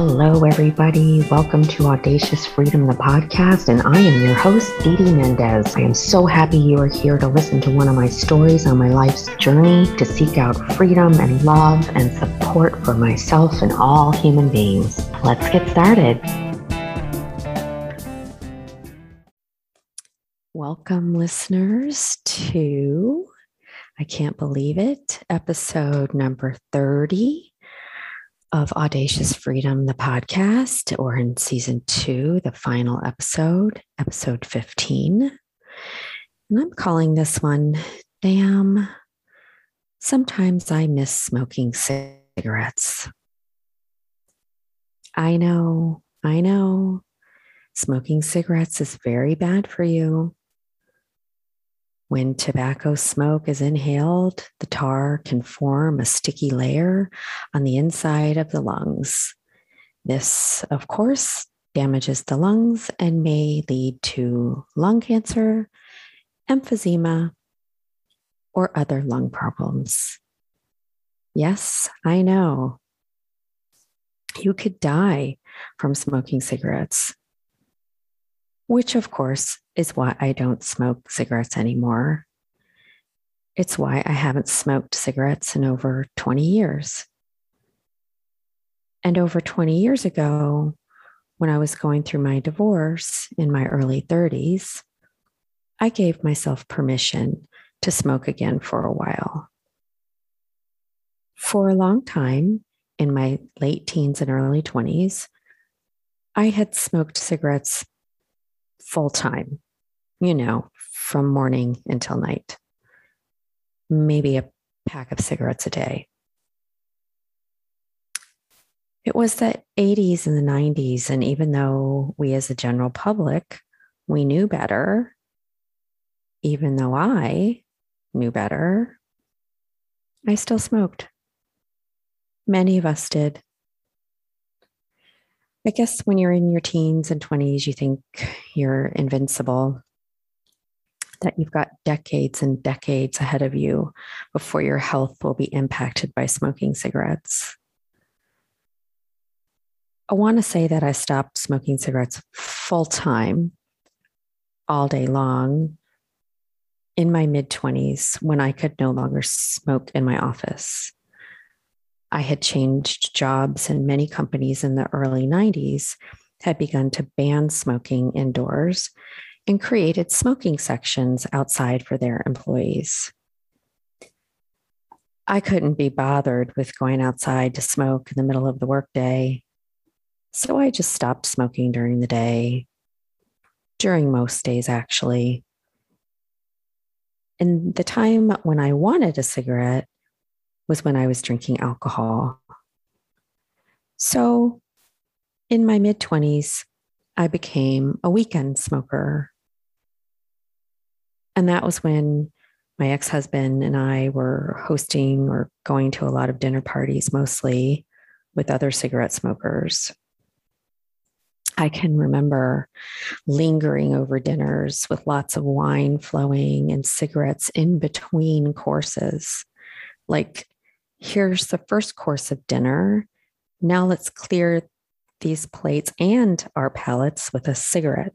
Hello, everybody. Welcome to Audacious Freedom, the podcast, and I am your host, Didi Mendez. I am so happy you are here to listen to one of my stories on my life's journey to seek out freedom and love and support for myself and all human beings. Let's get started. Welcome, listeners, to I Can't Believe It, episode number 30 of Audacious Freedom, the podcast, or in season two, the final episode, episode 15. And I'm calling this one, Damn, Sometimes I Miss Smoking Cigarettes. I know, I know. Smoking cigarettes is very bad for you. When tobacco smoke is inhaled, the tar can form a sticky layer on the inside of the lungs. This, of course, damages the lungs and may lead to lung cancer, emphysema, or other lung problems. Yes, I know. You could die from smoking cigarettes, which, of course, is why I don't smoke cigarettes anymore. It's why I haven't smoked cigarettes in over 20 years. And over 20 years ago, when I was going through my divorce in my early 30s, I gave myself permission to smoke again for a while. For a long time, in my late teens and early 20s, I had smoked cigarettes full time you know, from morning until night. Maybe a pack of cigarettes a day. It was the 80s and the 90s. And even though we, as a general public, we knew better, even though I knew better, I still smoked. Many of us did. I guess when you're in your teens and 20s, you think you're invincible that you've got decades and decades ahead of you before your health will be impacted by smoking cigarettes. I want to say that I stopped smoking cigarettes full time, all day long, in my mid 20s when I could no longer smoke in my office. I had changed jobs, and many companies in the early 90s had begun to ban smoking indoors and created smoking sections outside for their employees. I couldn't be bothered with going outside to smoke in the middle of the workday. So I just stopped smoking during the day, during most days, actually. And the time when I wanted a cigarette was when I was drinking alcohol. So in my mid 20s, I became a weekend smoker. And that was when my ex husband and I were hosting or going to a lot of dinner parties, mostly with other cigarette smokers. I can remember lingering over dinners with lots of wine flowing and cigarettes in between courses. Like, here's the first course of dinner. Now let's clear these plates and our palates with a cigarette.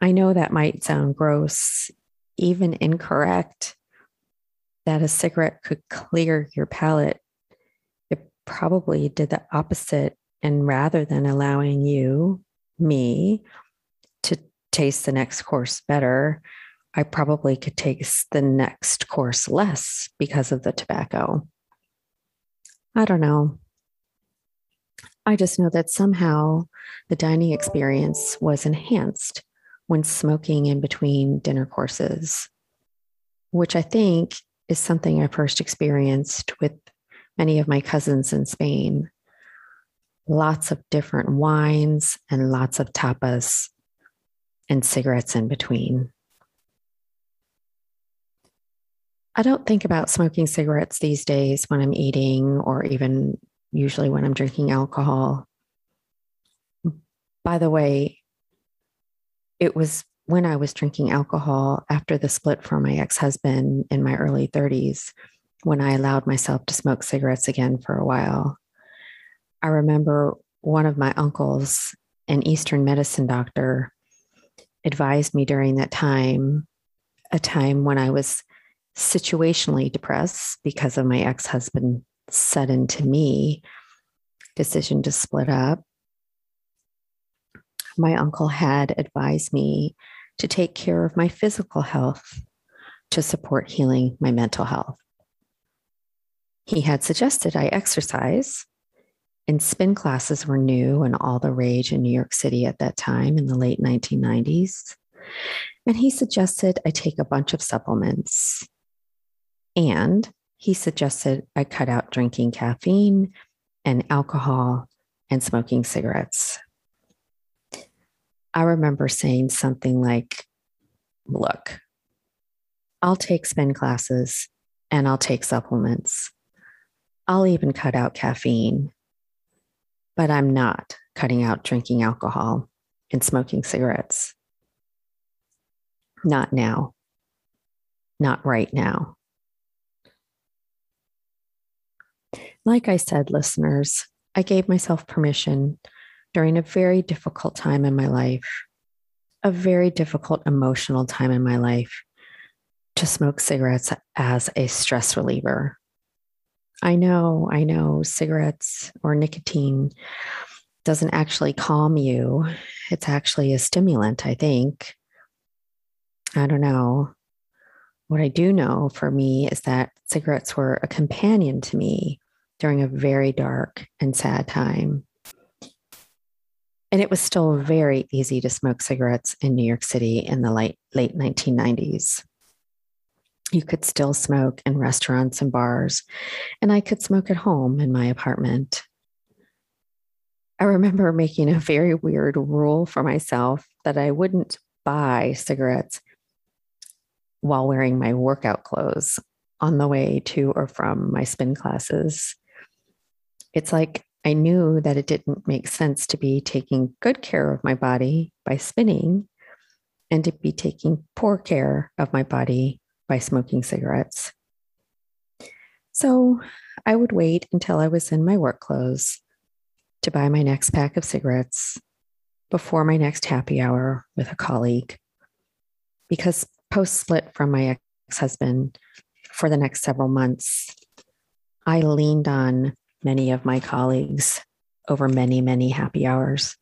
I know that might sound gross, even incorrect, that a cigarette could clear your palate. It probably did the opposite. And rather than allowing you, me, to taste the next course better, I probably could taste the next course less because of the tobacco. I don't know. I just know that somehow the dining experience was enhanced when smoking in between dinner courses, which I think is something I first experienced with many of my cousins in Spain. Lots of different wines and lots of tapas and cigarettes in between. I don't think about smoking cigarettes these days when I'm eating or even usually when I'm drinking alcohol. By the way, it was when I was drinking alcohol after the split from my ex husband in my early 30s when I allowed myself to smoke cigarettes again for a while. I remember one of my uncles, an Eastern medicine doctor, advised me during that time, a time when I was situationally depressed because of my ex husband sudden to me decision to split up. My uncle had advised me to take care of my physical health to support healing my mental health. He had suggested I exercise, and spin classes were new and all the rage in New York City at that time in the late 1990s. And he suggested I take a bunch of supplements. And he suggested I cut out drinking caffeine and alcohol and smoking cigarettes. I remember saying something like, Look, I'll take spin classes and I'll take supplements. I'll even cut out caffeine, but I'm not cutting out drinking alcohol and smoking cigarettes. Not now. Not right now. Like I said, listeners, I gave myself permission during a very difficult time in my life, a very difficult emotional time in my life, to smoke cigarettes as a stress reliever. I know, I know cigarettes or nicotine doesn't actually calm you. It's actually a stimulant, I think. I don't know. What I do know for me is that cigarettes were a companion to me during a very dark and sad time. And it was still very easy to smoke cigarettes in New York City in the late, late 1990s you could still smoke in restaurants and bars, and I could smoke at home in my apartment. I remember making a very weird rule for myself that I wouldn't buy cigarettes while wearing my workout clothes on the way to or from my spin classes. It's like I knew that it didn't make sense to be taking good care of my body by spinning and to be taking poor care of my body by smoking cigarettes. So I would wait until I was in my work clothes to buy my next pack of cigarettes before my next happy hour with a colleague. Because post split from my ex husband for the next several months, I leaned on many of my colleagues over many, many happy hours.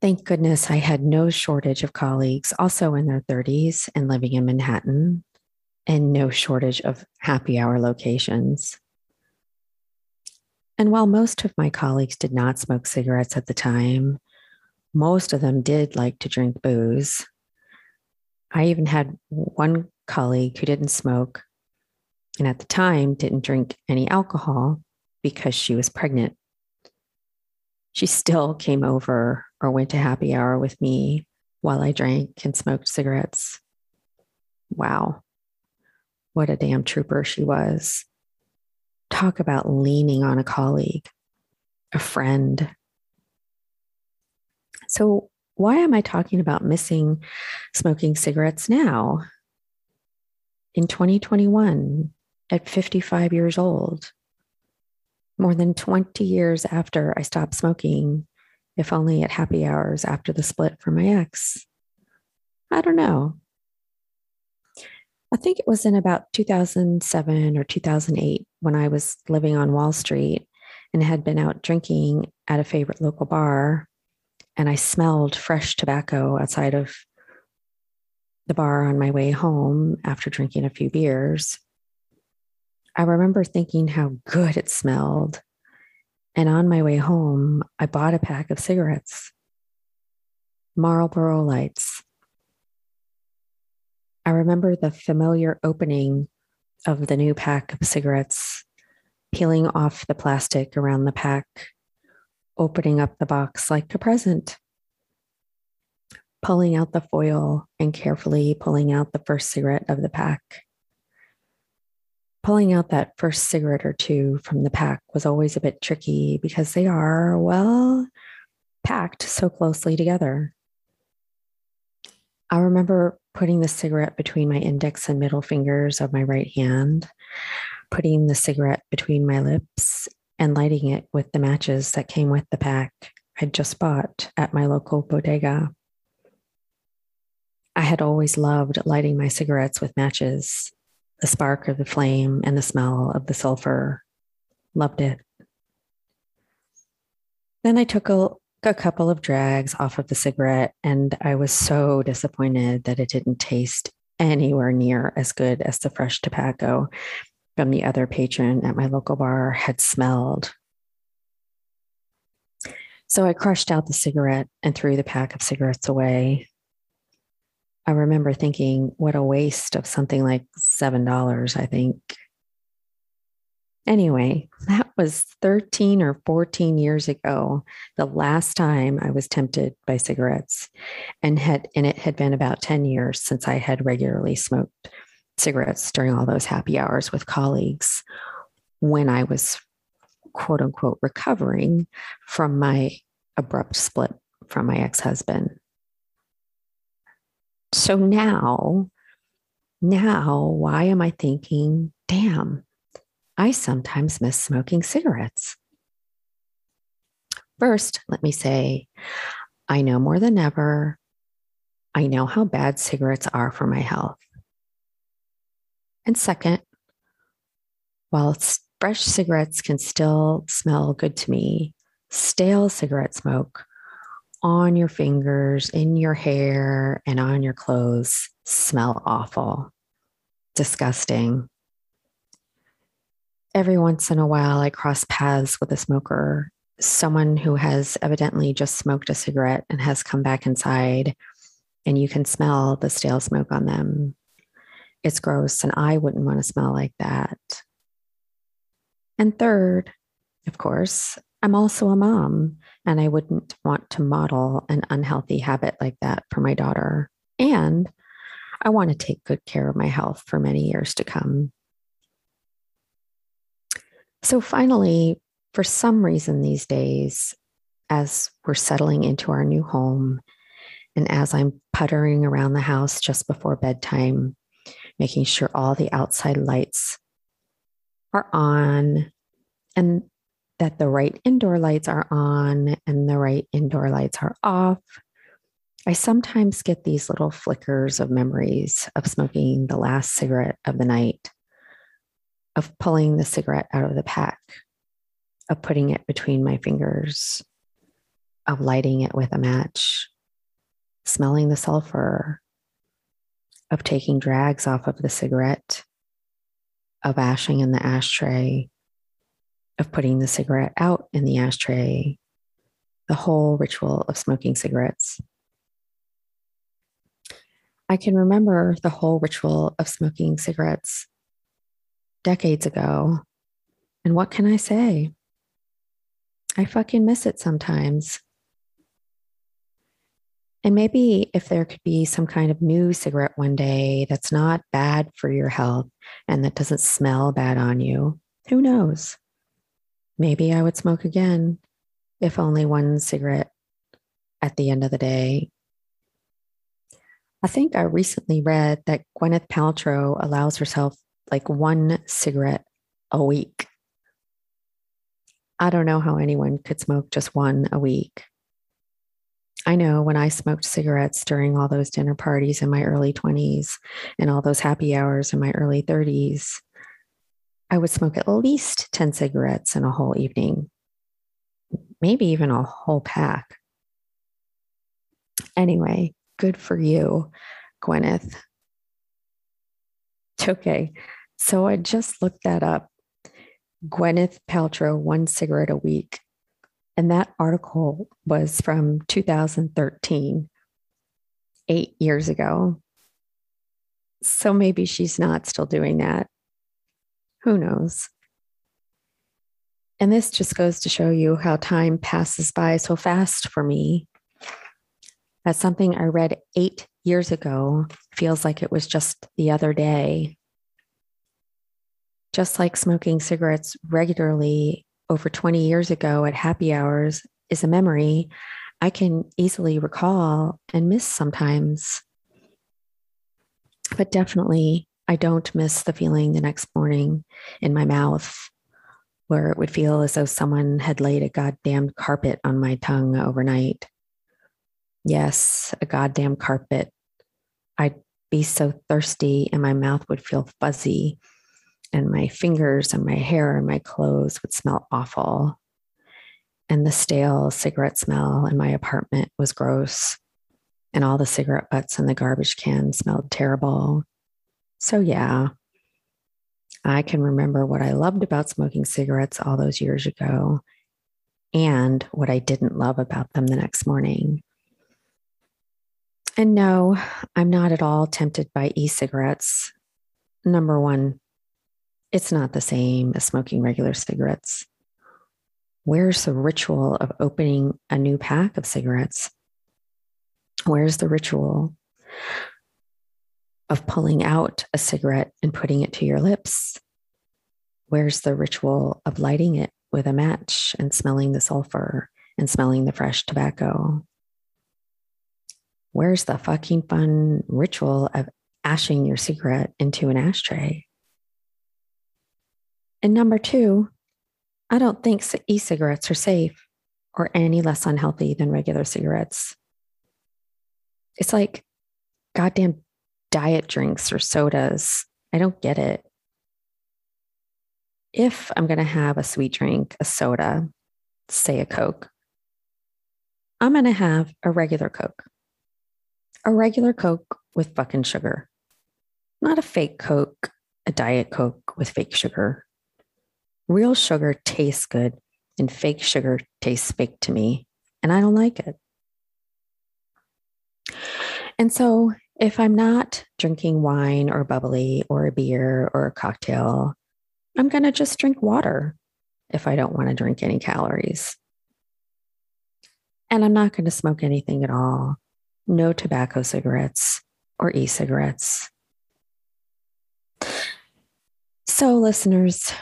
Thank goodness I had no shortage of colleagues, also in their 30s and living in Manhattan, and no shortage of happy hour locations. And while most of my colleagues did not smoke cigarettes at the time, most of them did like to drink booze. I even had one colleague who didn't smoke and at the time didn't drink any alcohol because she was pregnant. She still came over or went to happy hour with me while I drank and smoked cigarettes. Wow. What a damn trooper she was. Talk about leaning on a colleague, a friend. So, why am I talking about missing smoking cigarettes now? In 2021, at 55 years old, more than 20 years after I stopped smoking, if only at happy hours after the split from my ex. I don't know. I think it was in about 2007 or 2008 when I was living on Wall Street and had been out drinking at a favorite local bar. And I smelled fresh tobacco outside of the bar on my way home after drinking a few beers. I remember thinking how good it smelled. And on my way home, I bought a pack of cigarettes, Marlboro Lights. I remember the familiar opening of the new pack of cigarettes, peeling off the plastic around the pack, opening up the box like a present, pulling out the foil and carefully pulling out the first cigarette of the pack pulling out that first cigarette or two from the pack was always a bit tricky because they are, well, packed so closely together. I remember putting the cigarette between my index and middle fingers of my right hand, putting the cigarette between my lips, and lighting it with the matches that came with the pack I'd just bought at my local bodega. I had always loved lighting my cigarettes with matches, the spark of the flame and the smell of the sulfur. Loved it. Then I took a, a couple of drags off of the cigarette, and I was so disappointed that it didn't taste anywhere near as good as the fresh tobacco from the other patron at my local bar had smelled. So I crushed out the cigarette and threw the pack of cigarettes away. I remember thinking, what a waste of something like $7, I think. Anyway, that was 13 or 14 years ago, the last time I was tempted by cigarettes. And had and it had been about 10 years since I had regularly smoked cigarettes during all those happy hours with colleagues when I was quote unquote recovering from my abrupt split from my ex-husband. So now, now, why am I thinking, damn, I sometimes miss smoking cigarettes? First, let me say, I know more than ever. I know how bad cigarettes are for my health. And second, while fresh cigarettes can still smell good to me, stale cigarette smoke on your fingers, in your hair, and on your clothes smell awful, disgusting. Every once in a while, I cross paths with a smoker, someone who has evidently just smoked a cigarette and has come back inside, and you can smell the stale smoke on them. It's gross, and I wouldn't want to smell like that. And third, of course, I'm also a mom, and I wouldn't want to model an unhealthy habit like that for my daughter. And I want to take good care of my health for many years to come. So, finally, for some reason these days, as we're settling into our new home, and as I'm puttering around the house just before bedtime, making sure all the outside lights are on and that the right indoor lights are on and the right indoor lights are off. I sometimes get these little flickers of memories of smoking the last cigarette of the night, of pulling the cigarette out of the pack, of putting it between my fingers, of lighting it with a match, smelling the sulfur, of taking drags off of the cigarette, of ashing in the ashtray, of putting the cigarette out in the ashtray, the whole ritual of smoking cigarettes. I can remember the whole ritual of smoking cigarettes decades ago. And what can I say? I fucking miss it sometimes. And maybe if there could be some kind of new cigarette one day that's not bad for your health and that doesn't smell bad on you, who knows? Maybe I would smoke again, if only one cigarette at the end of the day. I think I recently read that Gwyneth Paltrow allows herself like one cigarette a week. I don't know how anyone could smoke just one a week. I know when I smoked cigarettes during all those dinner parties in my early 20s and all those happy hours in my early 30s, I would smoke at least 10 cigarettes in a whole evening, maybe even a whole pack. Anyway, good for you, Gwyneth. Okay, so I just looked that up. Gwyneth Paltrow, one cigarette a week. And that article was from 2013, eight years ago. So maybe she's not still doing that. Who knows? And this just goes to show you how time passes by so fast for me. That something I read eight years ago feels like it was just the other day. Just like smoking cigarettes regularly over 20 years ago at happy hours is a memory I can easily recall and miss sometimes. But definitely I don't miss the feeling the next morning in my mouth where it would feel as though someone had laid a goddamn carpet on my tongue overnight. Yes, a goddamn carpet. I'd be so thirsty and my mouth would feel fuzzy, and my fingers and my hair and my clothes would smell awful. And the stale cigarette smell in my apartment was gross. And all the cigarette butts in the garbage can smelled terrible. So, yeah, I can remember what I loved about smoking cigarettes all those years ago and what I didn't love about them the next morning. And no, I'm not at all tempted by e cigarettes. Number one, it's not the same as smoking regular cigarettes. Where's the ritual of opening a new pack of cigarettes? Where's the ritual of pulling out a cigarette and putting it to your lips? Where's the ritual of lighting it with a match and smelling the sulfur and smelling the fresh tobacco? Where's the fucking fun ritual of ashing your cigarette into an ashtray? And number two, I don't think e cigarettes are safe or any less unhealthy than regular cigarettes. It's like goddamn diet drinks or sodas. I don't get it. If I'm going to have a sweet drink, a soda, say a Coke, I'm going to have a regular Coke. A regular Coke with fucking sugar. Not a fake Coke, a diet Coke with fake sugar. Real sugar tastes good, and fake sugar tastes fake to me, and I don't like it. And so if I'm not drinking wine or bubbly or a beer or a cocktail, I'm going to just drink water if I don't want to drink any calories. And I'm not going to smoke anything at all. No tobacco cigarettes or e cigarettes. So, listeners,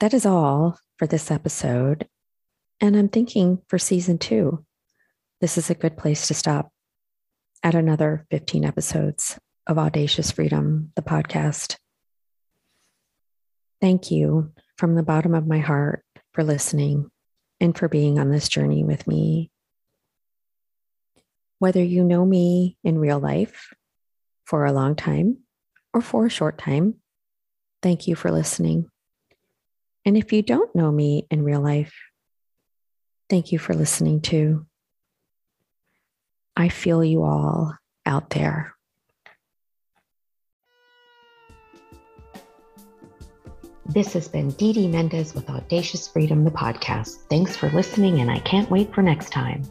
that is all for this episode. And I'm thinking for season two, this is a good place to stop at another 15 episodes of Audacious Freedom, the podcast. Thank you from the bottom of my heart for listening and for being on this journey with me. Whether you know me in real life for a long time or for a short time, thank you for listening. And if you don't know me in real life, thank you for listening too. I feel you all out there. This has been Dee Dee Mendez with Audacious Freedom, the podcast. Thanks for listening, and I can't wait for next time.